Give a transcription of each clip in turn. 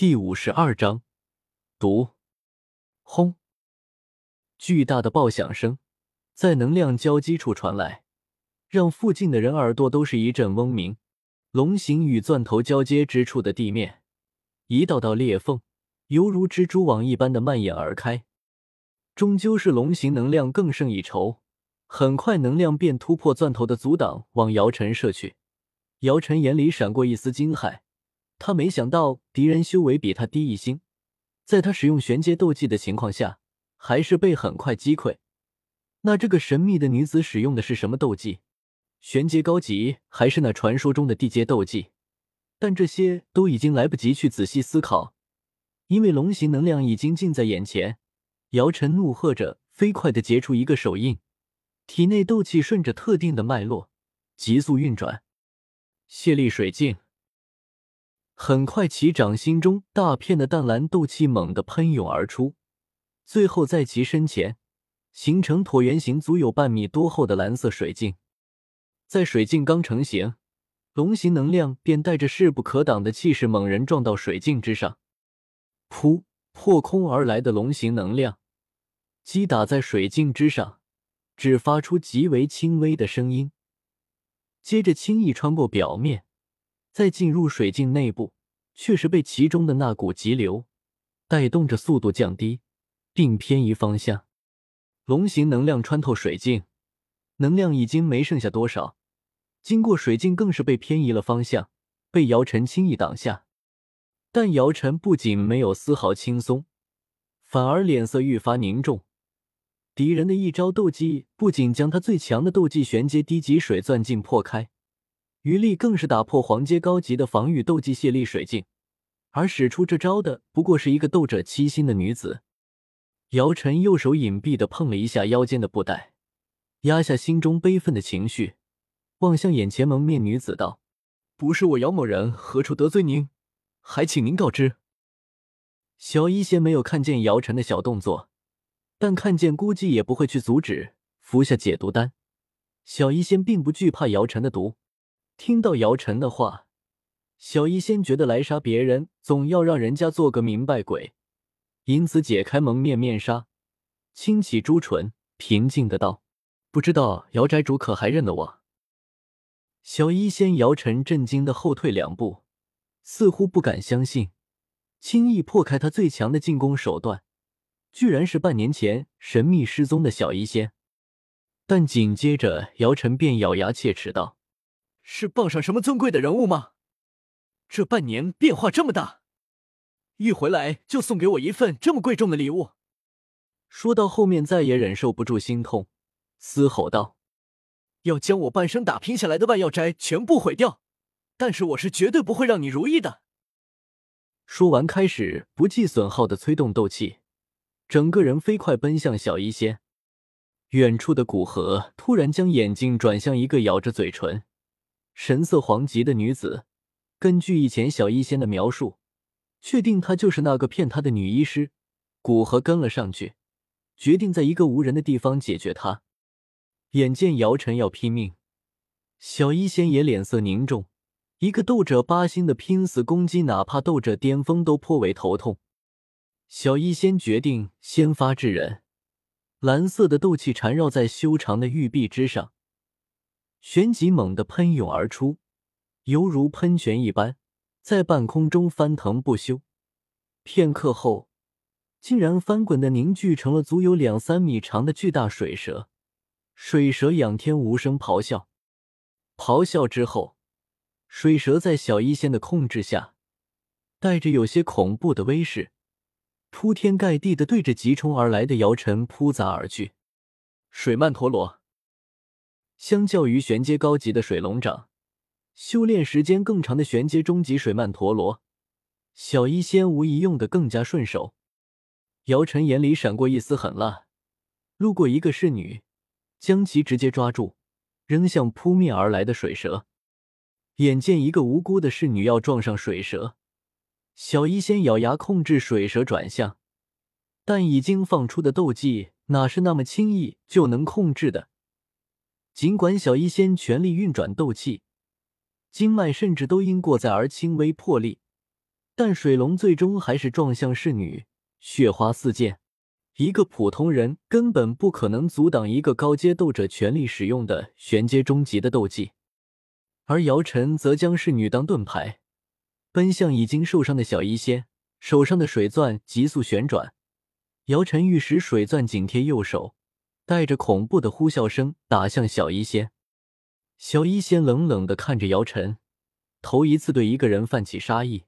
第五十二章，毒。轰！巨大的爆响声在能量交击处传来，让附近的人耳朵都是一阵嗡鸣。龙形与钻头交接之处的地面，一道道裂缝犹如蜘蛛网一般的蔓延而开。终究是龙形能量更胜一筹，很快能量便突破钻头的阻挡，往姚晨射去。姚晨眼里闪过一丝惊骇。他没想到敌人修为比他低一星，在他使用玄阶斗技的情况下，还是被很快击溃。那这个神秘的女子使用的是什么斗技？玄阶高级，还是那传说中的地阶斗技？但这些都已经来不及去仔细思考，因为龙形能量已经近在眼前。姚晨怒喝着，飞快的结出一个手印，体内斗气顺着特定的脉络急速运转，泄力水镜。很快，其掌心中大片的淡蓝斗气猛地喷涌而出，最后在其身前形成椭圆形、足有半米多厚的蓝色水镜。在水镜刚成型，龙形能量便带着势不可挡的气势猛然撞到水镜之上，噗！破空而来的龙形能量击打在水镜之上，只发出极为轻微的声音，接着轻易穿过表面。再进入水镜内部，却是被其中的那股急流带动着速度降低，并偏移方向。龙形能量穿透水镜，能量已经没剩下多少。经过水镜，更是被偏移了方向，被姚晨轻易挡下。但姚晨不仅没有丝毫轻松，反而脸色愈发凝重。敌人的一招斗技，不仅将他最强的斗技玄阶低级水钻镜破开。余力更是打破黄阶高级的防御斗技泄力水镜，而使出这招的不过是一个斗者七星的女子。姚晨右手隐蔽的碰了一下腰间的布袋，压下心中悲愤的情绪，望向眼前蒙面女子道：“不是我姚某人何处得罪您，还请您告知。”小医仙没有看见姚晨的小动作，但看见估计也不会去阻止，服下解毒丹。小医仙并不惧怕姚晨的毒。听到姚晨的话，小医仙觉得来杀别人总要让人家做个明白鬼，因此解开蒙面面纱，轻启朱唇，平静的道：“不知道姚宅主可还认得我？”小医仙姚晨震惊的后退两步，似乎不敢相信，轻易破开他最强的进攻手段，居然是半年前神秘失踪的小医仙。但紧接着，姚晨便咬牙切齿道。是傍上什么尊贵的人物吗？这半年变化这么大，一回来就送给我一份这么贵重的礼物。说到后面，再也忍受不住心痛，嘶吼道：“要将我半生打拼下来的万药斋全部毁掉！但是我是绝对不会让你如意的。”说完，开始不计损耗的催动斗气，整个人飞快奔向小医仙。远处的古河突然将眼睛转向一个咬着嘴唇。神色惶急的女子，根据以前小医仙的描述，确定她就是那个骗她的女医师。古河跟了上去，决定在一个无人的地方解决她。眼见姚晨要拼命，小医仙也脸色凝重。一个斗者八星的拼死攻击，哪怕斗者巅峰都颇为头痛。小医仙决定先发制人，蓝色的斗气缠绕在修长的玉臂之上。旋即猛地喷涌而出，犹如喷泉一般，在半空中翻腾不休。片刻后，竟然翻滚的凝聚成了足有两三米长的巨大水蛇。水蛇仰天无声咆哮，咆哮之后，水蛇在小医仙的控制下，带着有些恐怖的威势，铺天盖地的对着急冲而来的姚晨扑砸而去。水曼陀罗。相较于玄阶高级的水龙掌，修炼时间更长的玄阶中级水曼陀罗，小医仙无疑用的更加顺手。姚晨眼里闪过一丝狠辣，路过一个侍女，将其直接抓住，扔向扑面而来的水蛇。眼见一个无辜的侍女要撞上水蛇，小医仙咬牙控制水蛇转向，但已经放出的斗技哪是那么轻易就能控制的？尽管小医仙全力运转斗气，经脉甚至都因过载而轻微破裂，但水龙最终还是撞向侍女，血花四溅。一个普通人根本不可能阻挡一个高阶斗者全力使用的玄阶终极的斗技，而姚晨则将侍女当盾牌，奔向已经受伤的小医仙，手上的水钻急速旋转。姚晨欲使水钻紧贴右手，带着恐怖的呼啸声打向小医仙。小医仙冷冷的看着姚晨，头一次对一个人泛起杀意。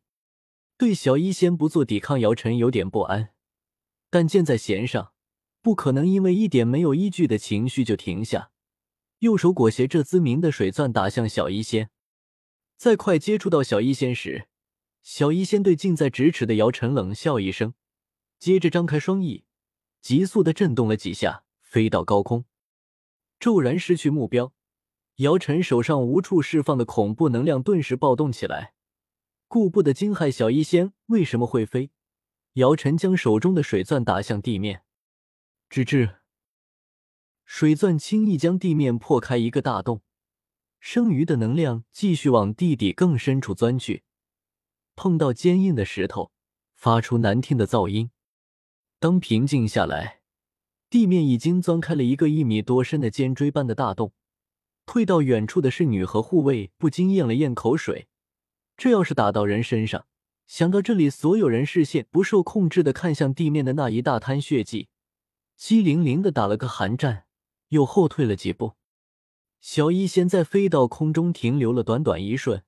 对小医仙不做抵抗，姚晨有点不安。但箭在弦上，不可能因为一点没有依据的情绪就停下。右手裹挟着滋鸣的水钻打向小医仙，在快接触到小医仙时，小医仙对近在咫尺的姚晨冷笑一声，接着张开双翼，急速的震动了几下，飞到高空。骤然失去目标，姚晨手上无处释放的恐怖能量顿时暴动起来，顾不得惊骇小医仙为什么会飞。姚晨将手中的水钻打向地面，直至，水钻轻易将地面破开一个大洞，剩余的能量继续往地底更深处钻去，碰到坚硬的石头，发出难听的噪音。当平静下来，地面已经钻开了一个一米多深的尖锥般的大洞。退到远处的侍女和护卫不禁咽了咽口水，这要是打到人身上。想到这里，所有人视线不受控制的看向地面的那一大滩血迹，激灵灵的打了个寒战，又后退了几步。小医仙在飞到空中停留了短短一瞬，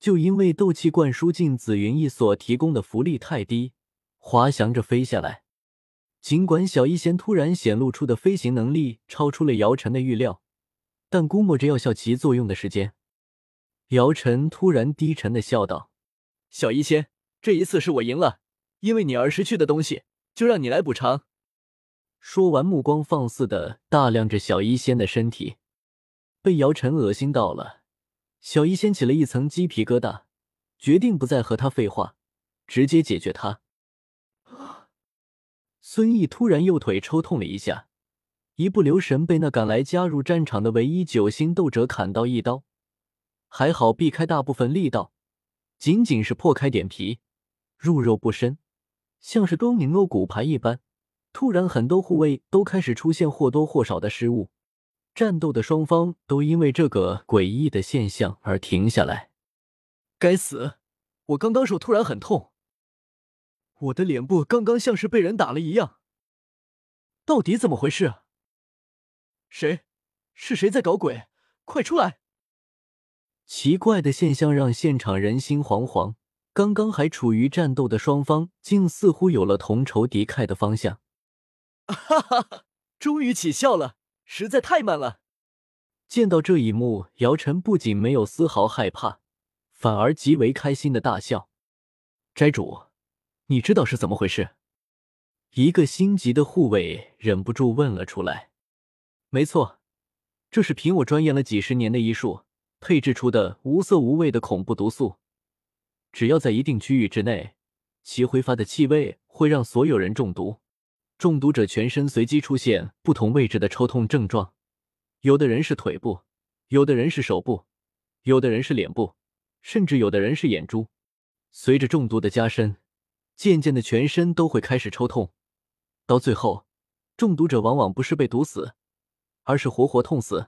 就因为斗气灌输进紫云翼所提供的浮力太低，滑翔着飞下来。尽管小医仙突然显露出的飞行能力超出了姚晨的预料，但估摸着要效其作用的时间，姚晨突然低沉的笑道。小医仙，这一次是我赢了，因为你而失去的东西，就让你来补偿。说完，目光放肆的打量着小医仙的身体，被姚晨恶心到了。小医仙起了一层鸡皮疙瘩，决定不再和他废话，直接解决他。孙毅突然右腿抽痛了一下，一不留神被那赶来加入战场的唯一九星斗者砍到一刀，还好避开大部分力道。仅仅是破开点皮，入肉不深，像是多米诺骨牌一般。突然，很多护卫都开始出现或多或少的失误，战斗的双方都因为这个诡异的现象而停下来。该死！我刚刚手突然很痛，我的脸部刚刚像是被人打了一样。到底怎么回事啊？谁？是谁在搞鬼？快出来！奇怪的现象让现场人心惶惶。刚刚还处于战斗的双方，竟似乎有了同仇敌忾的方向。哈哈哈！终于起效了，实在太慢了。见到这一幕，姚晨不仅没有丝毫害怕，反而极为开心的大笑。斋主，你知道是怎么回事？一个心急的护卫忍不住问了出来。没错，这是凭我钻研了几十年的医术。配制出的无色无味的恐怖毒素，只要在一定区域之内，其挥发的气味会让所有人中毒。中毒者全身随机出现不同位置的抽痛症状，有的人是腿部，有的人是手部，有的人是脸部，甚至有的人是眼珠。随着中毒的加深，渐渐的全身都会开始抽痛，到最后，中毒者往往不是被毒死，而是活活痛死。